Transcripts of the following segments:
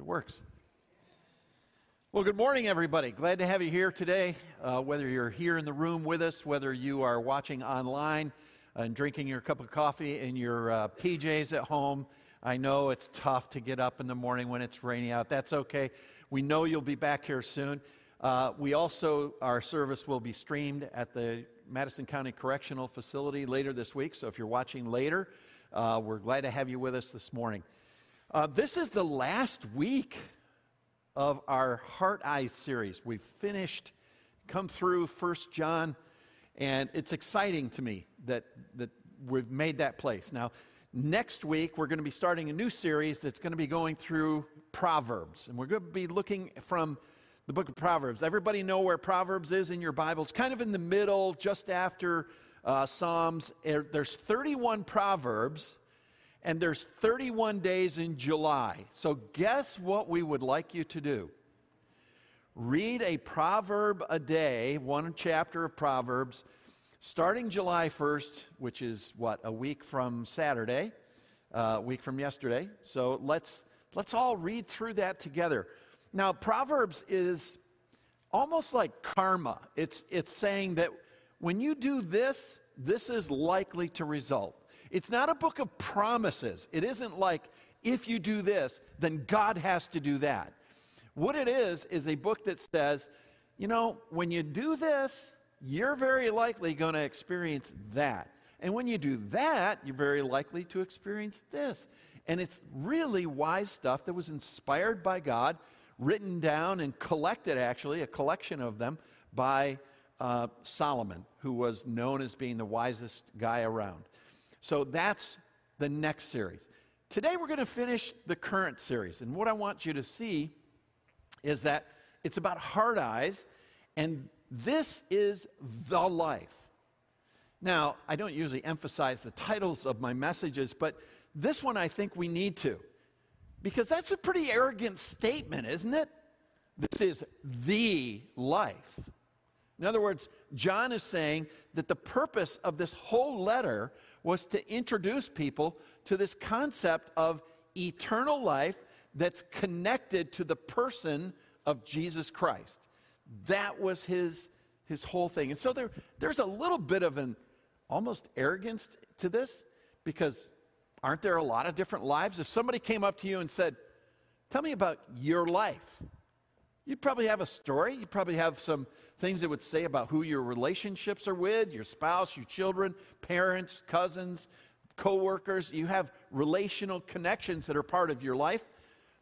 It works. Well, good morning, everybody. Glad to have you here today. Uh, whether you're here in the room with us, whether you are watching online and drinking your cup of coffee in your uh, PJs at home, I know it's tough to get up in the morning when it's raining out. That's okay. We know you'll be back here soon. Uh, we also, our service will be streamed at the Madison County Correctional Facility later this week. So if you're watching later, uh, we're glad to have you with us this morning. Uh, this is the last week of our Heart Eyes series. We've finished, come through First John, and it's exciting to me that, that we've made that place. Now, next week, we're going to be starting a new series that's going to be going through Proverbs, and we're going to be looking from the book of Proverbs. Everybody know where Proverbs is in your Bible? It's kind of in the middle, just after uh, Psalms. There's 31 Proverbs and there's 31 days in July. So, guess what we would like you to do? Read a proverb a day, one chapter of Proverbs, starting July 1st, which is what, a week from Saturday, uh, a week from yesterday. So, let's, let's all read through that together. Now, Proverbs is almost like karma, it's, it's saying that when you do this, this is likely to result. It's not a book of promises. It isn't like, if you do this, then God has to do that. What it is, is a book that says, you know, when you do this, you're very likely going to experience that. And when you do that, you're very likely to experience this. And it's really wise stuff that was inspired by God, written down and collected, actually, a collection of them by uh, Solomon, who was known as being the wisest guy around. So that's the next series. Today we're going to finish the current series. And what I want you to see is that it's about Heart Eyes, and this is the life. Now, I don't usually emphasize the titles of my messages, but this one I think we need to. Because that's a pretty arrogant statement, isn't it? This is the life. In other words, John is saying that the purpose of this whole letter was to introduce people to this concept of eternal life that's connected to the person of Jesus Christ. That was his, his whole thing. And so there, there's a little bit of an almost arrogance to this because aren't there a lot of different lives? If somebody came up to you and said, Tell me about your life, you'd probably have a story. You'd probably have some things that would say about who your relationships are with, your spouse, your children, parents, cousins, co-workers. You have relational connections that are part of your life.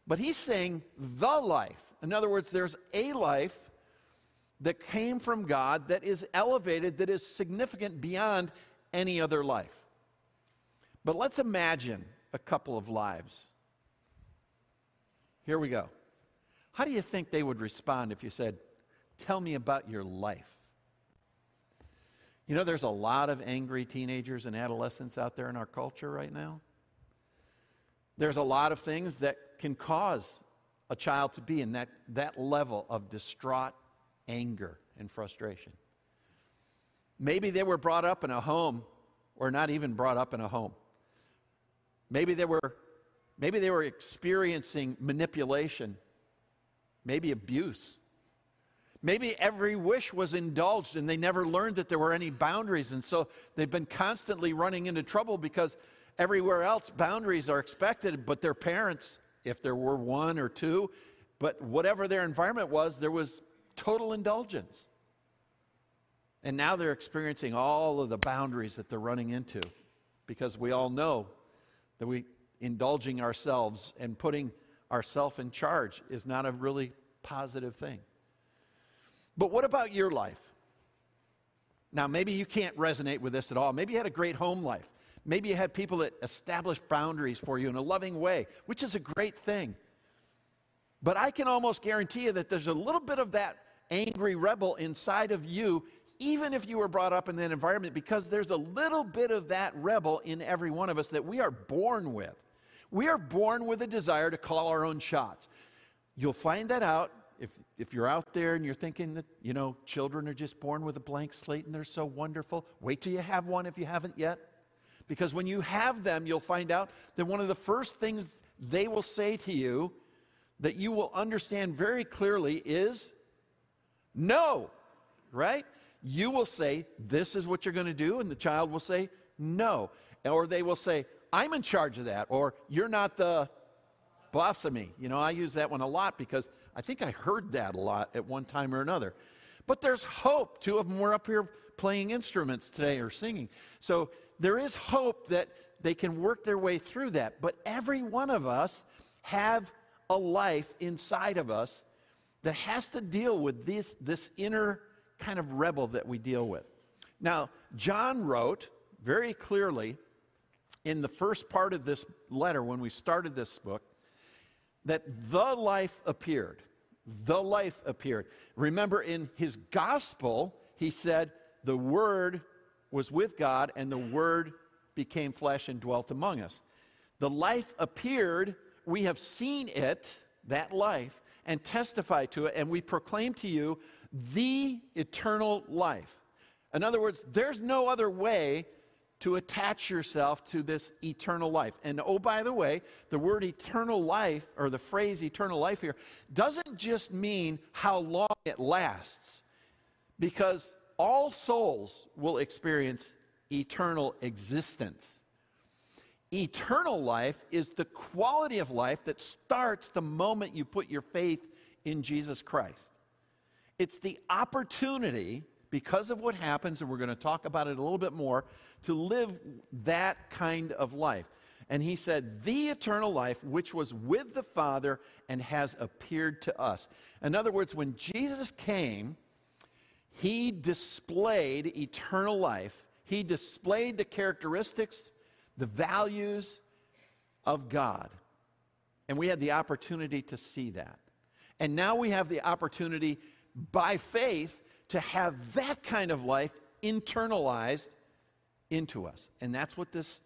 But he's saying the life. In other words, there's a life that came from God that is elevated, that is significant beyond any other life. But let's imagine a couple of lives. Here we go. How do you think they would respond if you said, Tell me about your life. You know, there's a lot of angry teenagers and adolescents out there in our culture right now. There's a lot of things that can cause a child to be in that, that level of distraught anger and frustration. Maybe they were brought up in a home or not even brought up in a home. Maybe they were, maybe they were experiencing manipulation, maybe abuse. Maybe every wish was indulged and they never learned that there were any boundaries. And so they've been constantly running into trouble because everywhere else boundaries are expected, but their parents, if there were one or two, but whatever their environment was, there was total indulgence. And now they're experiencing all of the boundaries that they're running into because we all know that we indulging ourselves and putting ourselves in charge is not a really positive thing. But what about your life? Now, maybe you can't resonate with this at all. Maybe you had a great home life. Maybe you had people that established boundaries for you in a loving way, which is a great thing. But I can almost guarantee you that there's a little bit of that angry rebel inside of you, even if you were brought up in that environment, because there's a little bit of that rebel in every one of us that we are born with. We are born with a desire to call our own shots. You'll find that out if, if you're out there and you're thinking that, you know, children are just born with a blank slate and they're so wonderful, wait till you have one if you haven't yet. Because when you have them, you'll find out that one of the first things they will say to you that you will understand very clearly is no, right? You will say, This is what you're going to do, and the child will say, No. Or they will say, I'm in charge of that, or you're not the me. You know, I use that one a lot because I think I heard that a lot at one time or another. But there's hope. Two of them were up here playing instruments today or singing. So there is hope that they can work their way through that. But every one of us have a life inside of us that has to deal with this, this inner kind of rebel that we deal with. Now, John wrote very clearly in the first part of this letter when we started this book that the life appeared. The life appeared. Remember, in his gospel, he said, The Word was with God, and the Word became flesh and dwelt among us. The life appeared. We have seen it, that life, and testify to it, and we proclaim to you the eternal life. In other words, there's no other way to attach yourself to this eternal life. And oh, by the way, the word eternal life, or the phrase eternal life here, doesn't just mean how long it lasts, because all souls will experience eternal existence. Eternal life is the quality of life that starts the moment you put your faith in Jesus Christ. It's the opportunity, because of what happens, and we're going to talk about it a little bit more, to live that kind of life. And he said, The eternal life which was with the Father and has appeared to us. In other words, when Jesus came, he displayed eternal life. He displayed the characteristics, the values of God. And we had the opportunity to see that. And now we have the opportunity by faith to have that kind of life internalized into us. And that's what this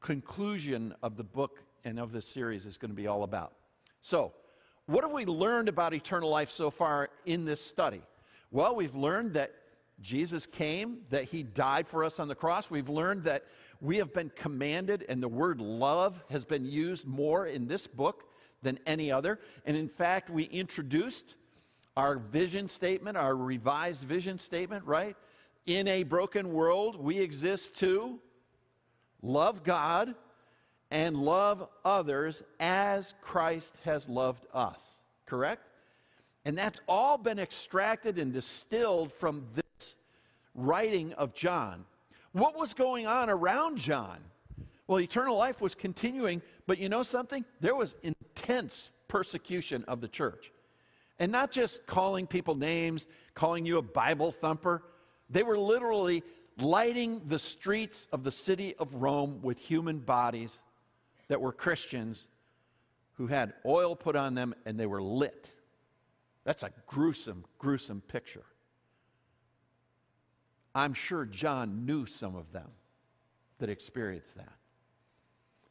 conclusion of the book and of this series is going to be all about. So, what have we learned about eternal life so far in this study? Well, we've learned that Jesus came, that he died for us on the cross. We've learned that we have been commanded, and the word love has been used more in this book than any other. And in fact, we introduced our vision statement, our revised vision statement, right? In a broken world, we exist to love God and love others as Christ has loved us. Correct? And that's all been extracted and distilled from this writing of John. What was going on around John? Well, eternal life was continuing, but you know something? There was intense persecution of the church. And not just calling people names, calling you a Bible thumper. They were literally lighting the streets of the city of Rome with human bodies that were Christians who had oil put on them and they were lit. That's a gruesome, gruesome picture. I'm sure John knew some of them that experienced that.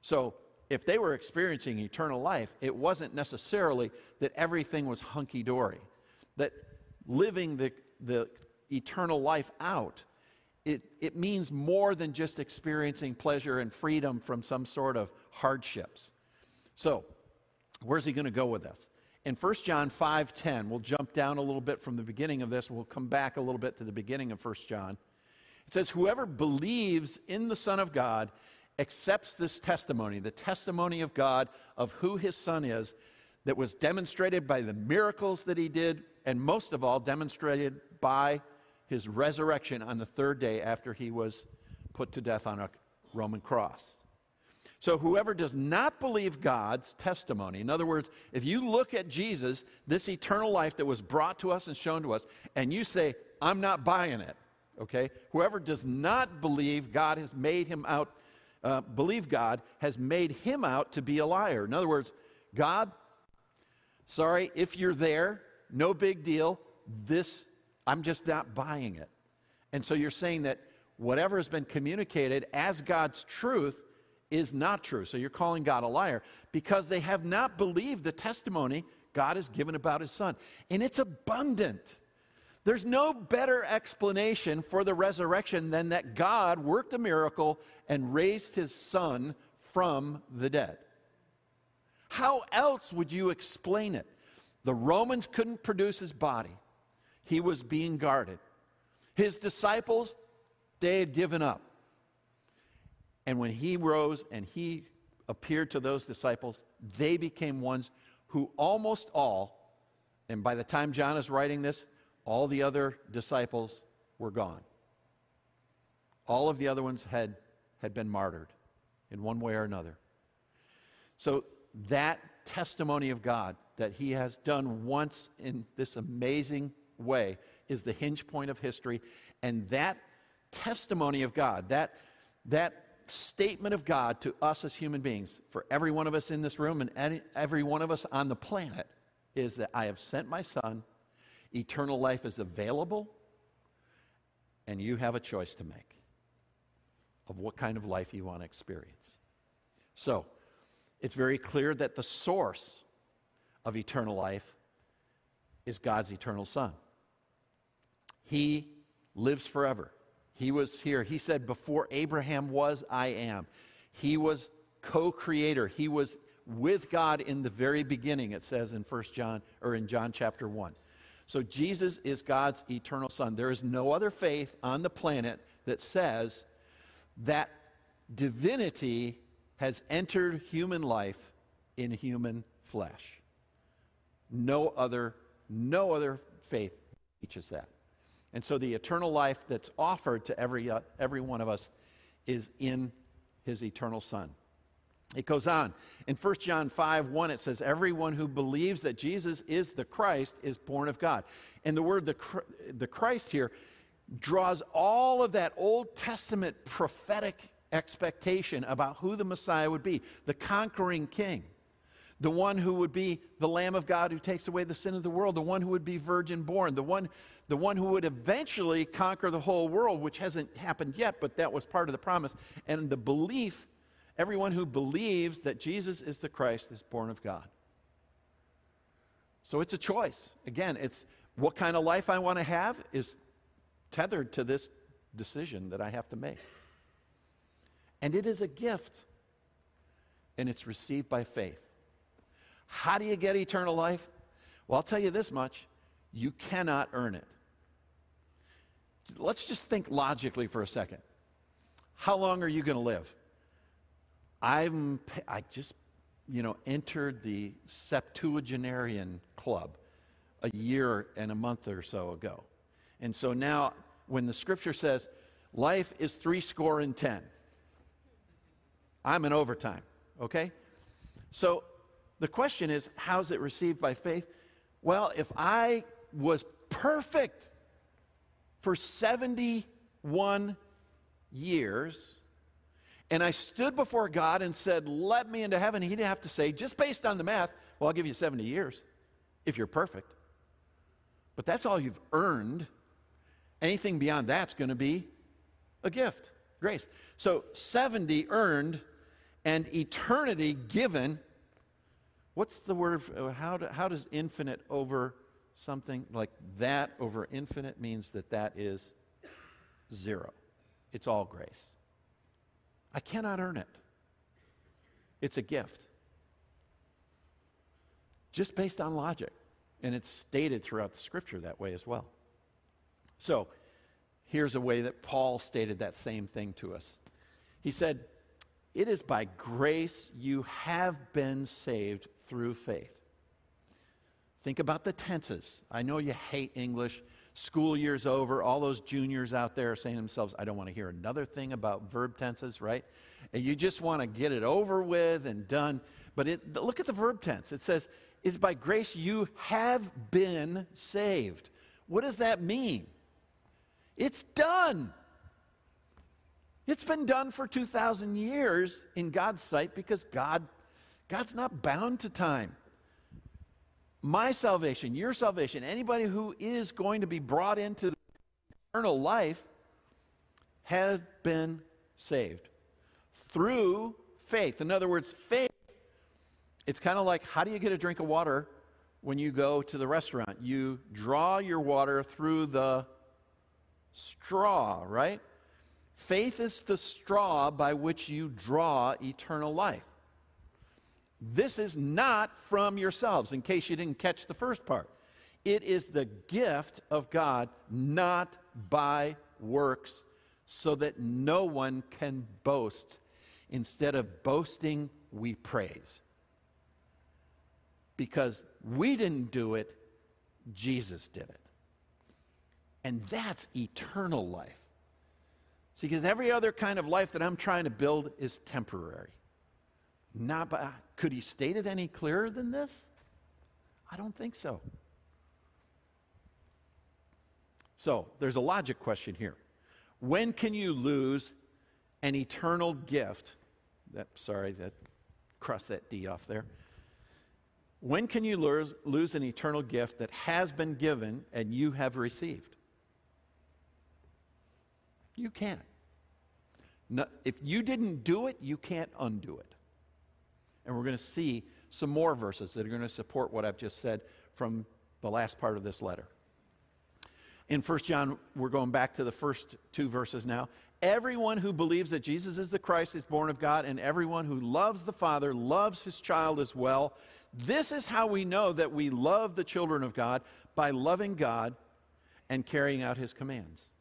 So, if they were experiencing eternal life, it wasn't necessarily that everything was hunky dory, that living the, the eternal life out, it, it means more than just experiencing pleasure and freedom from some sort of hardships. So, where's he going to go with this? In 1 John 5:10, we'll jump down a little bit from the beginning of this, we'll come back a little bit to the beginning of 1 John. It says, Whoever believes in the Son of God accepts this testimony, the testimony of God of who his son is, that was demonstrated by the miracles that he did, and most of all, demonstrated by his resurrection on the third day after he was put to death on a Roman cross. So, whoever does not believe God's testimony, in other words, if you look at Jesus, this eternal life that was brought to us and shown to us, and you say, I'm not buying it, okay? Whoever does not believe God has made him out uh, believe God has made him out to be a liar. In other words, God, sorry, if you're there, no big deal. This, I'm just not buying it. And so you're saying that whatever has been communicated as God's truth is not true. So you're calling God a liar because they have not believed the testimony God has given about his son. And it's abundant. There's no better explanation for the resurrection than that God worked a miracle and raised his son from the dead. How else would you explain it? The Romans couldn't produce his body, he was being guarded. His disciples, they had given up. And when he rose and he appeared to those disciples, they became ones who almost all, and by the time John is writing this, all the other disciples were gone. All of the other ones had, had been martyred in one way or another. So that testimony of God that he has done once in this amazing way is the hinge point of history. And that testimony of God, that, that statement of God to us as human beings, for every one of us in this room and every one of us on the planet, is that I have sent my son, eternal life is available, and you have a choice to make of what kind of life you want to experience. So, it's very clear that the source of eternal life is God's eternal Son. He lives forever. He was here. He said, Before Abraham was, I am. He was co creator. He was with God in the very beginning, it says in 1 John or in John chapter 1. So Jesus is God's eternal Son. There is no other faith on the planet that says that divinity has entered human life in human flesh. No other, no other faith teaches that. And so the eternal life that's offered to every, uh, every one of us is in his eternal Son. It goes on. In 1 John 5 1, it says, Everyone who believes that Jesus is the Christ is born of God. And the word the, the Christ here draws all of that Old Testament prophetic expectation about who the Messiah would be the conquering king, the one who would be the Lamb of God who takes away the sin of the world, the one who would be virgin born, the one the one who would eventually conquer the whole world, which hasn't happened yet, but that was part of the promise. And the belief, everyone who believes that Jesus is the Christ is born of God. So it's a choice. Again, it's what kind of life I want to have is tethered to this decision that I have to make. And it is a gift, and it's received by faith. How do you get eternal life? Well, I'll tell you this much you cannot earn it. Let's just think logically for a second. How long are you going to live? I'm, I just, you know, entered the septuagenarian club a year and a month or so ago. And so now, when the scripture says life is three score and ten, I'm in overtime, okay? So the question is, how's it received by faith? Well, if I was perfect for 71 years. And I stood before God and said, Let me into heaven. He didn't have to say, just based on the math, well, I'll give you 70 years if you're perfect. But that's all you've earned. Anything beyond that's going to be a gift, grace. So 70 earned and eternity given. What's the word? Uh, how, do, how does infinite over something like that over infinite means that that is zero. It's all grace. I cannot earn it. It's a gift. Just based on logic. And it's stated throughout the scripture that way as well. So, here's a way that Paul stated that same thing to us. He said, It is by grace you have been saved through faith. Think about the tenses. I know you hate English. School year's over. All those juniors out there are saying to themselves, I don't want to hear another thing about verb tenses, right? And you just want to get it over with and done. But it, look at the verb tense. It says, It's by grace you have been saved. What does that mean? It's done. It's been done for 2,000 years in God's sight because God, God's not bound to time my salvation, your salvation, anybody who is going to be brought into eternal life has been saved through faith. In other words, faith, it's kind of like how do you get a drink of water when you go to the restaurant? You draw your water through the straw, right? Faith is the straw by which you draw eternal life. This is not from yourselves, in case you didn't catch the first part. It is the gift of God, not by works, so that no one can boast. Instead of boasting, we praise. Because we didn't do it, Jesus did it. And that's eternal life. See, because every other kind of life that I'm trying to build is temporary. Not by, uh, could he state it any clearer than this? I don't think so. So, there's a logic question here. When can you lose an eternal gift? That, sorry, that cross that D off there. When can you lose, lose an eternal gift that has been given and you have received? You can't. No, if you didn't do it, you can't undo it. And we're going to see some more verses that are going to support what I've just said from the last part of this letter. In 1 John, we're going back to the first two verses now. Everyone who believes that Jesus is the Christ is born of God, and everyone who loves the Father loves his child as well. This is how we know that we love the children of God by loving God and carrying out his commands.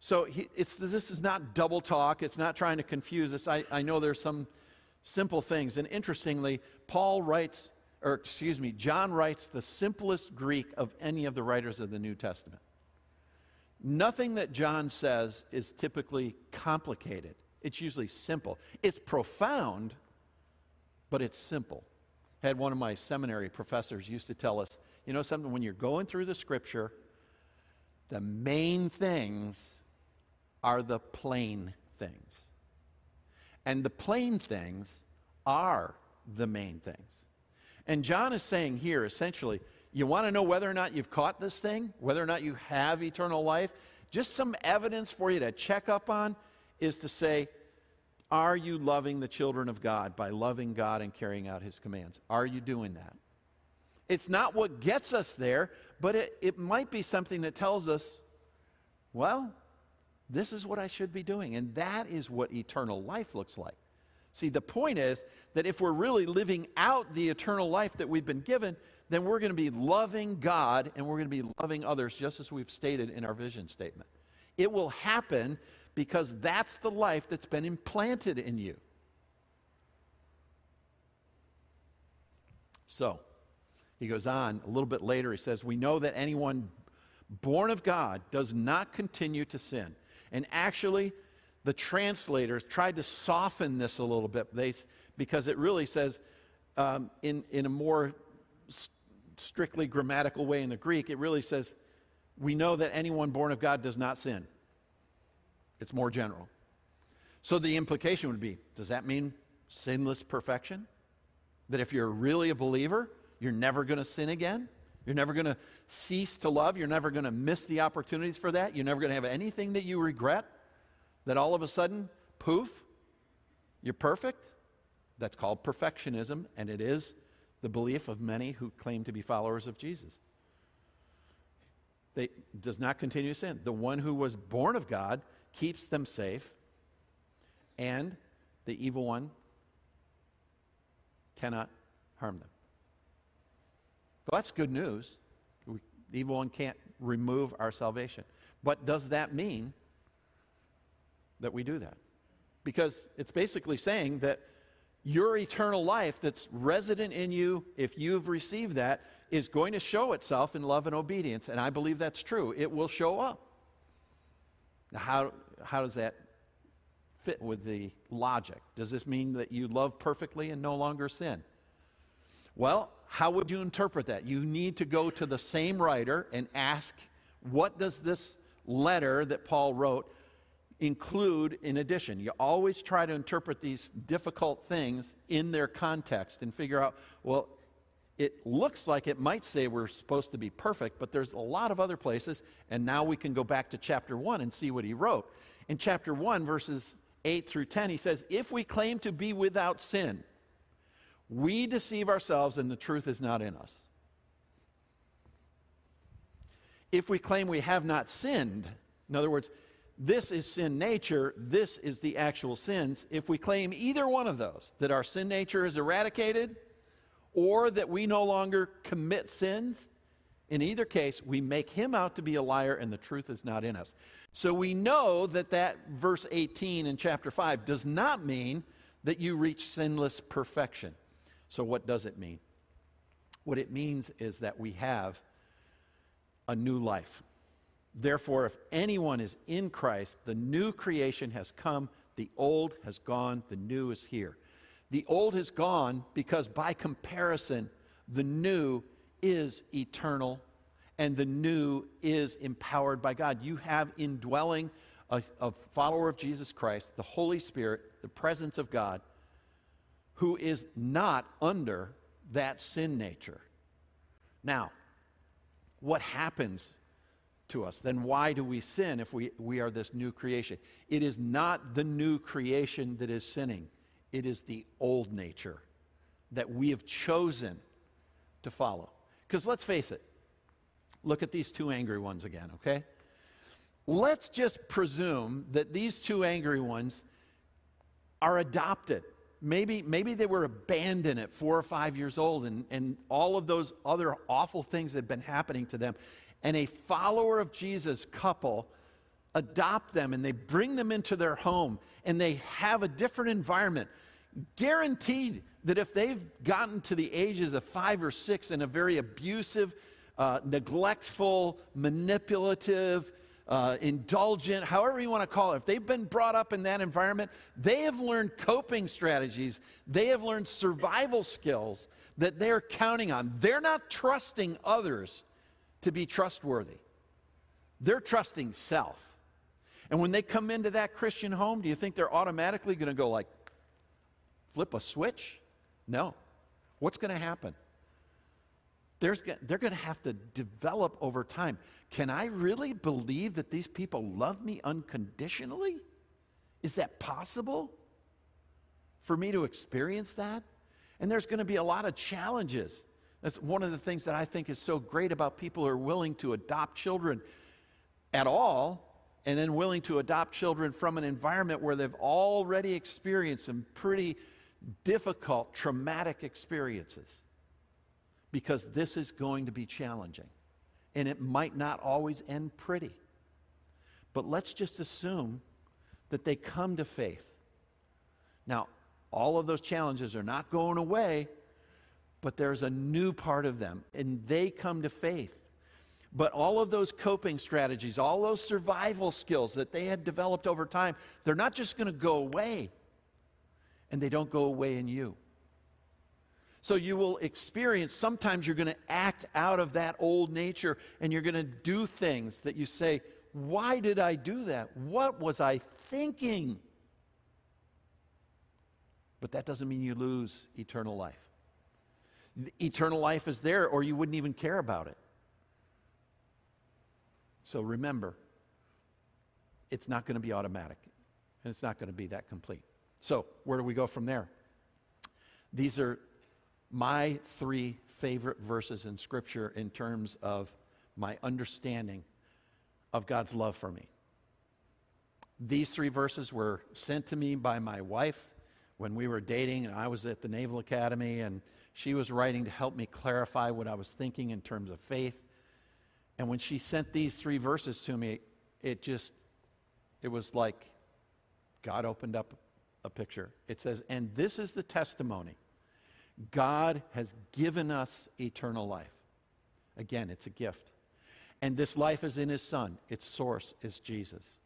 So he, it's, this is not double talk. It's not trying to confuse us. I, I know there's some simple things. And interestingly, Paul writes, or excuse me, John writes the simplest Greek of any of the writers of the New Testament. Nothing that John says is typically complicated. It's usually simple. It's profound, but it's simple. I had one of my seminary professors used to tell us, you know something, when you're going through the scripture, the main things are the plain things. And the plain things are the main things. And John is saying here essentially, you want to know whether or not you've caught this thing, whether or not you have eternal life? Just some evidence for you to check up on is to say, are you loving the children of God by loving God and carrying out his commands? Are you doing that? It's not what gets us there, but it, it might be something that tells us, well, this is what I should be doing. And that is what eternal life looks like. See, the point is that if we're really living out the eternal life that we've been given, then we're going to be loving God and we're going to be loving others, just as we've stated in our vision statement. It will happen because that's the life that's been implanted in you. So, he goes on a little bit later. He says, We know that anyone born of God does not continue to sin. And actually, the translators tried to soften this a little bit they, because it really says, um, in, in a more st- strictly grammatical way in the Greek, it really says, We know that anyone born of God does not sin. It's more general. So the implication would be does that mean sinless perfection? That if you're really a believer, you're never going to sin again? You're never going to cease to love. You're never going to miss the opportunities for that. You're never going to have anything that you regret. That all of a sudden, poof, you're perfect. That's called perfectionism, and it is the belief of many who claim to be followers of Jesus. They does not continue sin. The one who was born of God keeps them safe, and the evil one cannot harm them. Well, that's good news. We, the evil one can't remove our salvation. But does that mean that we do that? Because it's basically saying that your eternal life that's resident in you, if you've received that, is going to show itself in love and obedience. And I believe that's true. It will show up. Now, how, how does that fit with the logic? Does this mean that you love perfectly and no longer sin? Well, how would you interpret that? You need to go to the same writer and ask, what does this letter that Paul wrote include in addition? You always try to interpret these difficult things in their context and figure out, well, it looks like it might say we're supposed to be perfect, but there's a lot of other places, and now we can go back to chapter 1 and see what he wrote. In chapter 1, verses 8 through 10, he says, If we claim to be without sin, we deceive ourselves and the truth is not in us. If we claim we have not sinned, in other words, this is sin nature, this is the actual sins. If we claim either one of those, that our sin nature is eradicated or that we no longer commit sins, in either case, we make him out to be a liar and the truth is not in us. So we know that that verse 18 in chapter 5 does not mean that you reach sinless perfection. So what does it mean? What it means is that we have a new life. Therefore, if anyone is in Christ, the new creation has come, the old has gone, the new is here. The old has gone because, by comparison, the new is eternal and the new is empowered by God. You have indwelling a, a follower of Jesus Christ, the Holy Spirit, the presence of God, who is not under that sin nature. Now, what happens to us? Then why do we sin if we, we are this new creation? It is not the new creation that is sinning, it is the old nature that we have chosen to follow. Because let's face it, look at these two angry ones again, okay? Let's just presume that these two angry ones are adopted. Maybe, maybe they were abandoned at four or five years old, and, and all of those other awful things had been happening to them. And a follower of Jesus couple adopt them and they bring them into their home and they have a different environment. Guaranteed that if they've gotten to the ages of five or six in a very abusive, uh, neglectful, manipulative, uh, indulgent, however you want to call it, if they've been brought up in that environment, they have learned coping strategies, they have learned survival skills that they're counting on. They're not trusting others to be trustworthy, they're trusting self. And when they come into that Christian home, do you think they're automatically going to go like, flip a switch? No. What's going to happen? There's, they're going to have to develop over time. Can I really believe that these people love me unconditionally? Is that possible for me to experience that? And there's going to be a lot of challenges. That's one of the things that I think is so great about people who are willing to adopt children at all and then willing to adopt children from an environment where they've already experienced some pretty difficult, traumatic experiences because this is going to be challenging. And it might not always end pretty. But let's just assume that they come to faith. Now, all of those challenges are not going away, but there's a new part of them, and they come to faith. But all of those coping strategies, all those survival skills that they had developed over time, they're not just going to go away, and they don't go away in you. So you will experience, sometimes you're going to act out of that old nature and you're going to do things that you say, Why did I do that? What was I thinking? But that doesn't mean you lose eternal life. eternal life is there, or you wouldn't even care about it. So remember, it's not going to be automatic, and it's not going to be that complete. So, where do we go from there? These are my three favorite verses in Scripture in terms of my understanding of God's love for me. These three verses were sent to me by my wife when we were dating, and I was at the Naval Academy, and she was writing to help me clarify what I was thinking in terms of faith. And when she sent these three verses to me, it just, it was like God opened up a picture. It says, And this is the testimony God has given us eternal life. Again, it's a gift. And this life is in His Son, its source is Jesus.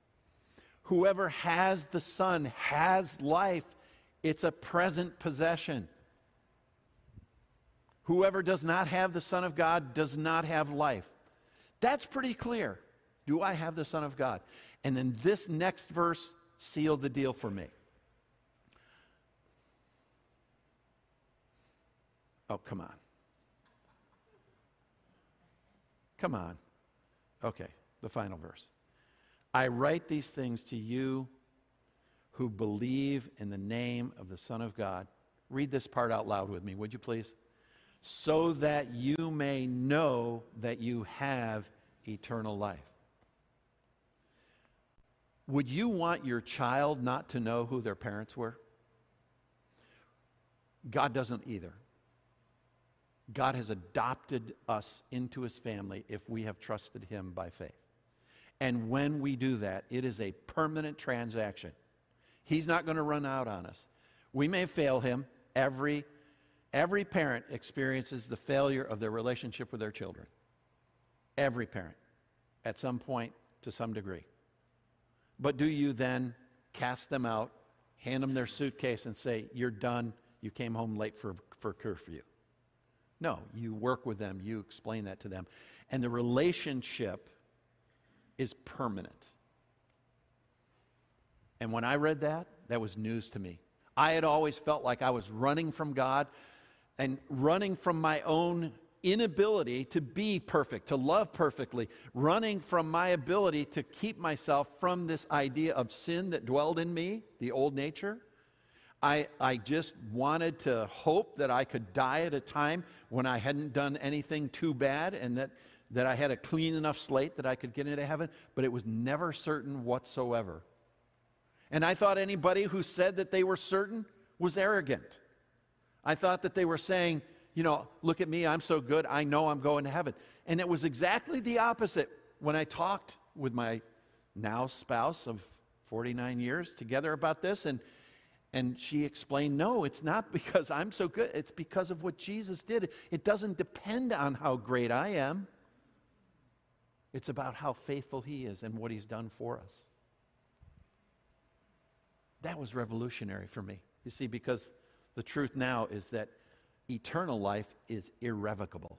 Whoever has the Son has life, it's a present possession. Whoever does not have the Son of God does not have life. That's pretty clear. Do I have the Son of God? And then this next verse sealed the deal for me. Oh, come on. Come on. Okay, the final verse. I write these things to you who believe in the name of the Son of God. Read this part out loud with me, would you please? So that you may know that you have eternal life. Would you want your child not to know who their parents were? God doesn't either. God has adopted us into his family if we have trusted him by faith. And when we do that, it is a permanent transaction. He's not going to run out on us. We may fail him. Every, every parent experiences the failure of their relationship with their children. Every parent, at some point, to some degree. But do you then cast them out, hand them their suitcase, and say, You're done, you came home late for, for curfew? No, you work with them, you explain that to them. And the relationship is permanent. And when I read that, that was news to me. I had always felt like I was running from God and running from my own inability to be perfect, to love perfectly, running from my ability to keep myself from this idea of sin that dwelled in me, the old nature. I, I just wanted to hope that I could die at a time when I hadn't done anything too bad and that, that I had a clean enough slate that I could get into heaven, but it was never certain whatsoever. And I thought anybody who said that they were certain was arrogant. I thought that they were saying, you know, look at me, I'm so good, I know I'm going to heaven. And it was exactly the opposite when I talked with my now spouse of 49 years together about this. And and she explained, No, it's not because I'm so good. It's because of what Jesus did. It doesn't depend on how great I am, it's about how faithful He is and what He's done for us. That was revolutionary for me. You see, because the truth now is that eternal life is irrevocable.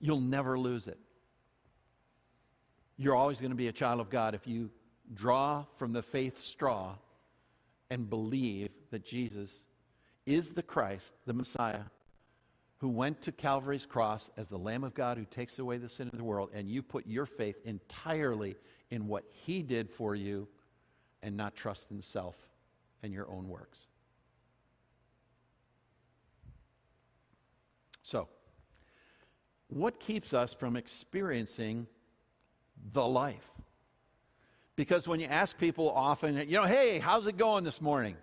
You'll never lose it. You're always going to be a child of God if you draw from the faith straw and believe that Jesus is the Christ, the Messiah, who went to Calvary's cross as the Lamb of God who takes away the sin of the world, and you put your faith entirely in what He did for you and not trust in self and your own works. So, what keeps us from experiencing the life? Because when you ask people often, you know, hey, how's it going this morning?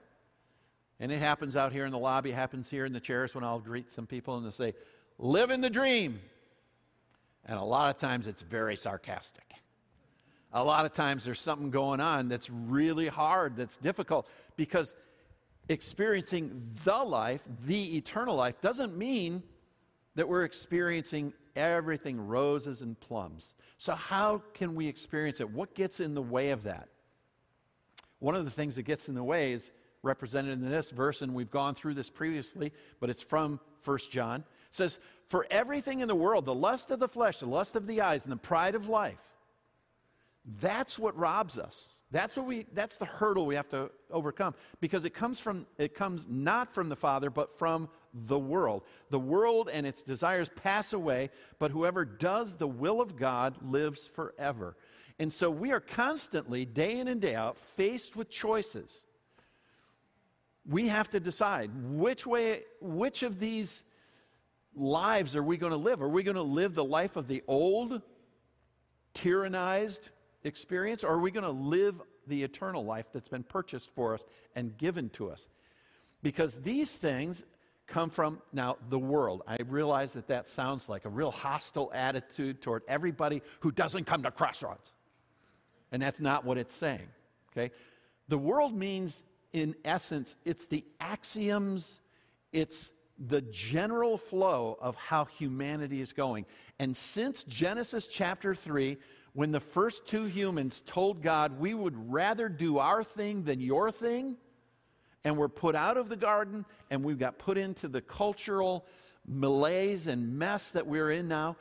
And it happens out here in the lobby, happens here in the chairs when I'll greet some people and they'll say, living the dream. And a lot of times it's very sarcastic. A lot of times there's something going on that's really hard, that's difficult, because experiencing the life, the eternal life, doesn't mean that we're experiencing everything roses and plums. So, how can we experience it? What gets in the way of that? One of the things that gets in the way is represented in this verse, and we've gone through this previously, but it's from 1 John. It says, For everything in the world, the lust of the flesh, the lust of the eyes, and the pride of life, that's what robs us. That's what we that's the hurdle we have to overcome because it comes from it comes not from the Father but from the world. The world and its desires pass away, but whoever does the will of God lives forever. And so we are constantly, day in and day out, faced with choices. We have to decide which way, which of these lives are we going to live? Are we going to live the life of the old, tyrannized experience, or are we going to live the eternal life that's been purchased for us and given to us? Because these things come from now the world. I realize that that sounds like a real hostile attitude toward everybody who doesn't come to Crossroads. And that's not what it's saying. Okay? The world means in essence it's the axioms, it's the general flow of how humanity is going. And since Genesis chapter 3, when the first two humans told God, we would rather do our thing than your thing, and we're put out of the garden and we've got put into the cultural malaise and mess that we're in now.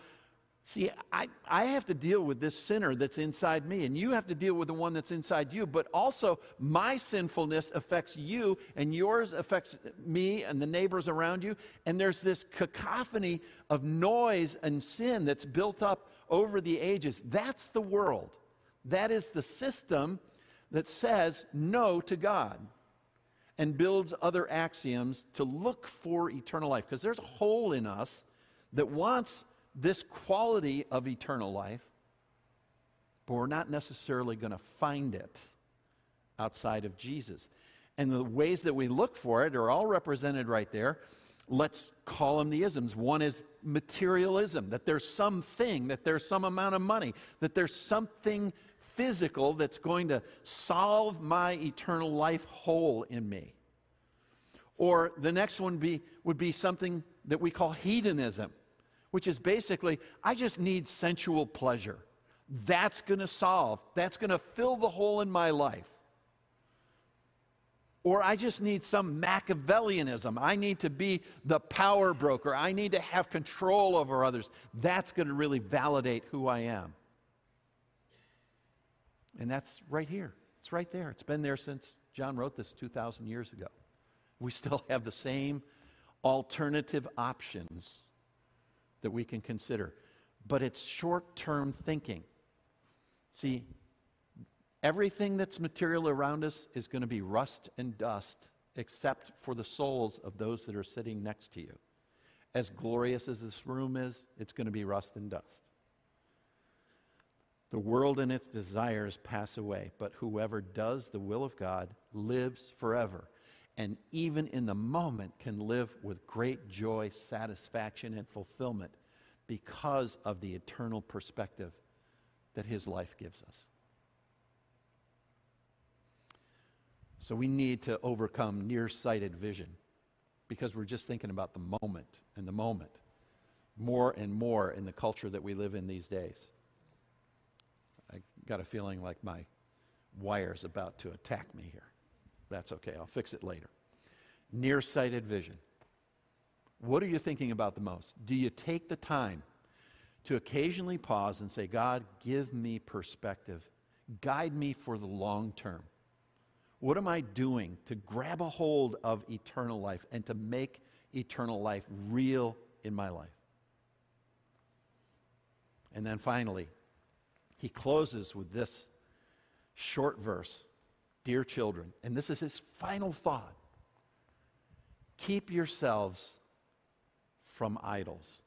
See, I, I have to deal with this sinner that's inside me, and you have to deal with the one that's inside you. But also, my sinfulness affects you, and yours affects me and the neighbors around you. And there's this cacophony of noise and sin that's built up over the ages. That's the world. That is the system that says no to God and builds other axioms to look for eternal life. Because there's a hole in us that wants this quality of eternal life, but we're not necessarily going to find it outside of Jesus. And the ways that we look for it are all represented right there. Let's call them the isms. One is materialism, that there's something, that there's some amount of money, that there's something physical that's going to solve my eternal life hole in me. Or the next one be, would be something that we call hedonism, which is basically, I just need sensual pleasure. That's going to solve, that's going to fill the hole in my life. Or I just need some Machiavellianism. I need to be the power broker. I need to have control over others. That's going to really validate who I am. And that's right here. It's right there. It's been there since John wrote this 2,000 years ago. We still have the same alternative options that we can consider. But it's short term thinking. See, everything that's material around us is going to be rust and dust, except for the souls of those that are sitting next to you. As glorious as this room is, it's going to be rust and dust. The world and its desires pass away, but whoever does the will of God lives forever. And even in the moment, can live with great joy, satisfaction, and fulfillment because of the eternal perspective that his life gives us. So we need to overcome nearsighted vision because we're just thinking about the moment and the moment more and more in the culture that we live in these days. Got a feeling like my wire's about to attack me here. That's okay, I'll fix it later. Nearsighted vision. What are you thinking about the most? Do you take the time to occasionally pause and say, God, give me perspective, guide me for the long term? What am I doing to grab a hold of eternal life and to make eternal life real in my life? And then finally, he closes with this short verse Dear children, and this is his final thought keep yourselves from idols.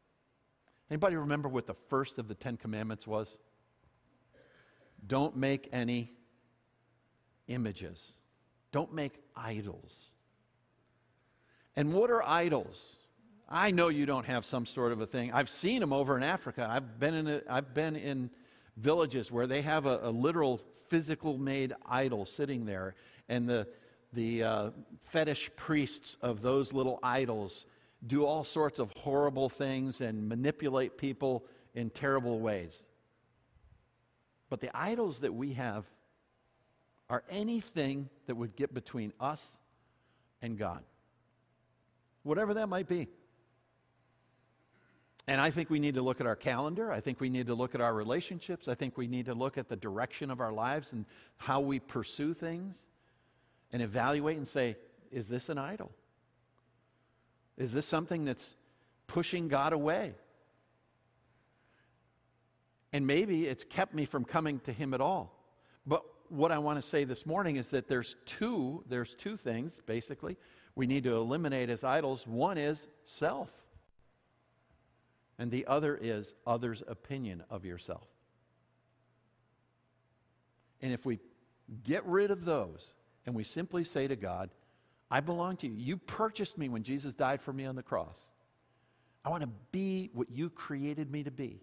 Anybody remember what the first of the Ten Commandments was? Don't make any images. Don't make idols. And what are idols? I know you don't have some sort of a thing. I've seen them over in Africa. I've been in, a, I've been in villages where they have a, a literal physical made idol sitting there, and the, the uh, fetish priests of those little idols do all sorts of horrible things and manipulate people in terrible ways. But the idols that we have are anything that would get between us and God, whatever that might be. And I think we need to look at our calendar. I think we need to look at our relationships. I think we need to look at the direction of our lives and how we pursue things and evaluate and say, is this an idol? Is this something that's pushing God away? And maybe it's kept me from coming to Him at all. But what I want to say this morning is that there's two, there's two things, basically, we need to eliminate as idols. One is self and the other is others' opinion of yourself. And if we get rid of those and we simply say to God, I belong to you. You purchased me when Jesus died for me on the cross. I want to be what you created me to be.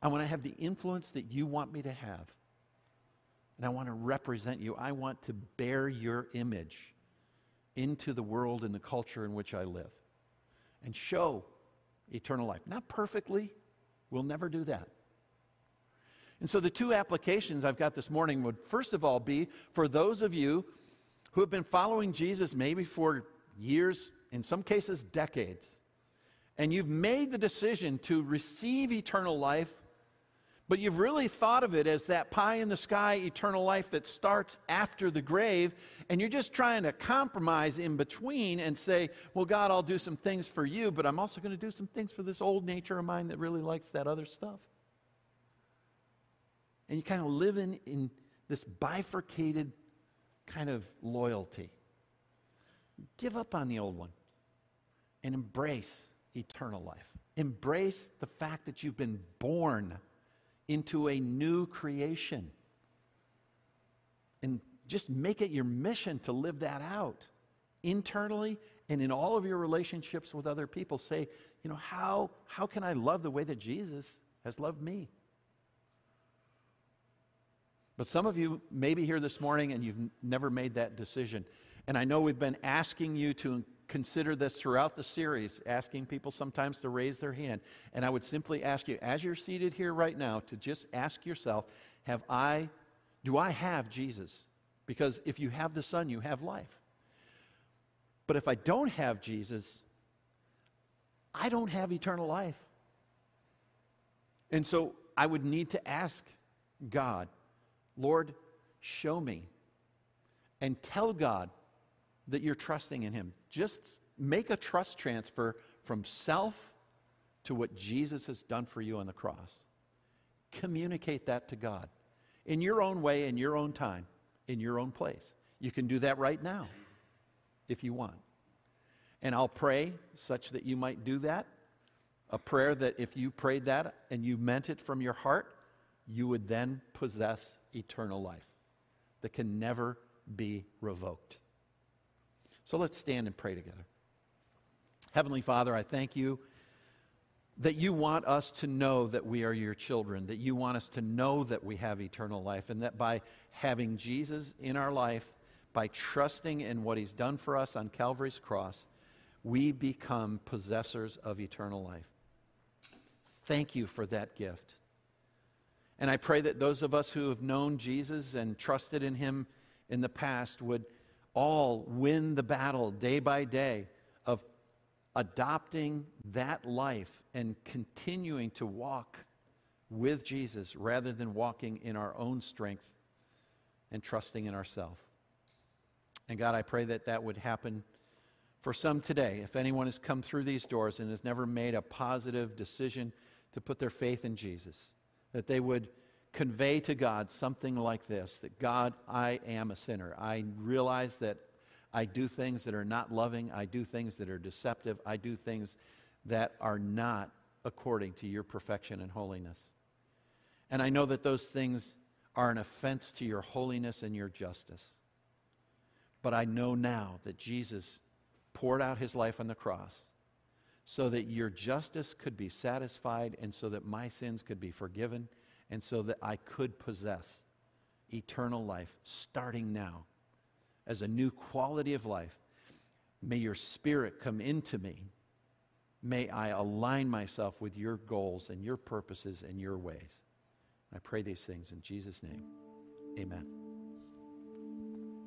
I want to have the influence that you want me to have. And I want to represent you. I want to bear your image into the world and the culture in which I live and show eternal life. Not perfectly, we'll never do that. And so the two applications I've got this morning would first of all be for those of you who have been following Jesus maybe for years, in some cases decades, and you've made the decision to receive eternal life but you've really thought of it as that pie in the sky eternal life that starts after the grave, and you're just trying to compromise in between and say, Well, God, I'll do some things for you, but I'm also going to do some things for this old nature of mine that really likes that other stuff. And you kind of live in, in this bifurcated kind of loyalty. Give up on the old one and embrace eternal life. Embrace the fact that you've been born into a new creation. and just make it your mission to live that out internally and in all of your relationships with other people. Say, you know, how, how can I love the way that Jesus has loved me? But some of you may be here this morning and you've never made that decision. And I know we've been asking you to consider this throughout the series, asking people sometimes to raise their hand. And I would simply ask you, as you're seated here right now, to just ask yourself, have I, do I have Jesus? Because if you have the Son, you have life. But if I don't have Jesus, I don't have eternal life. And so I would need to ask God, Lord, show me. And tell God that you're trusting in Him. Just make a trust transfer from self to what Jesus has done for you on the cross. Communicate that to God in your own way, in your own time, in your own place. You can do that right now if you want. And I'll pray such that you might do that. A prayer that if you prayed that and you meant it from your heart, you would then possess eternal life that can never be revoked. So let's stand and pray together. Heavenly Father, I thank you that you want us to know that we are your children, that you want us to know that we have eternal life, and that by having Jesus in our life, by trusting in what he's done for us on Calvary's cross, we become possessors of eternal life. Thank you for that gift. And I pray that those of us who have known Jesus and trusted in him in the past would all win the battle day by day of adopting that life and continuing to walk with Jesus rather than walking in our own strength and trusting in ourselves. And God, I pray that that would happen for some today. If anyone has come through these doors and has never made a positive decision to put their faith in Jesus, that they would convey to God something like this that God, I am a sinner. I realize that I do things that are not loving. I do things that are deceptive. I do things that are not according to your perfection and holiness. And I know that those things are an offense to your holiness and your justice. But I know now that Jesus poured out his life on the cross so that your justice could be satisfied and so that my sins could be forgiven and so that I could possess eternal life starting now as a new quality of life. May your spirit come into me. May I align myself with your goals and your purposes and your ways. I pray these things in Jesus' name. Amen.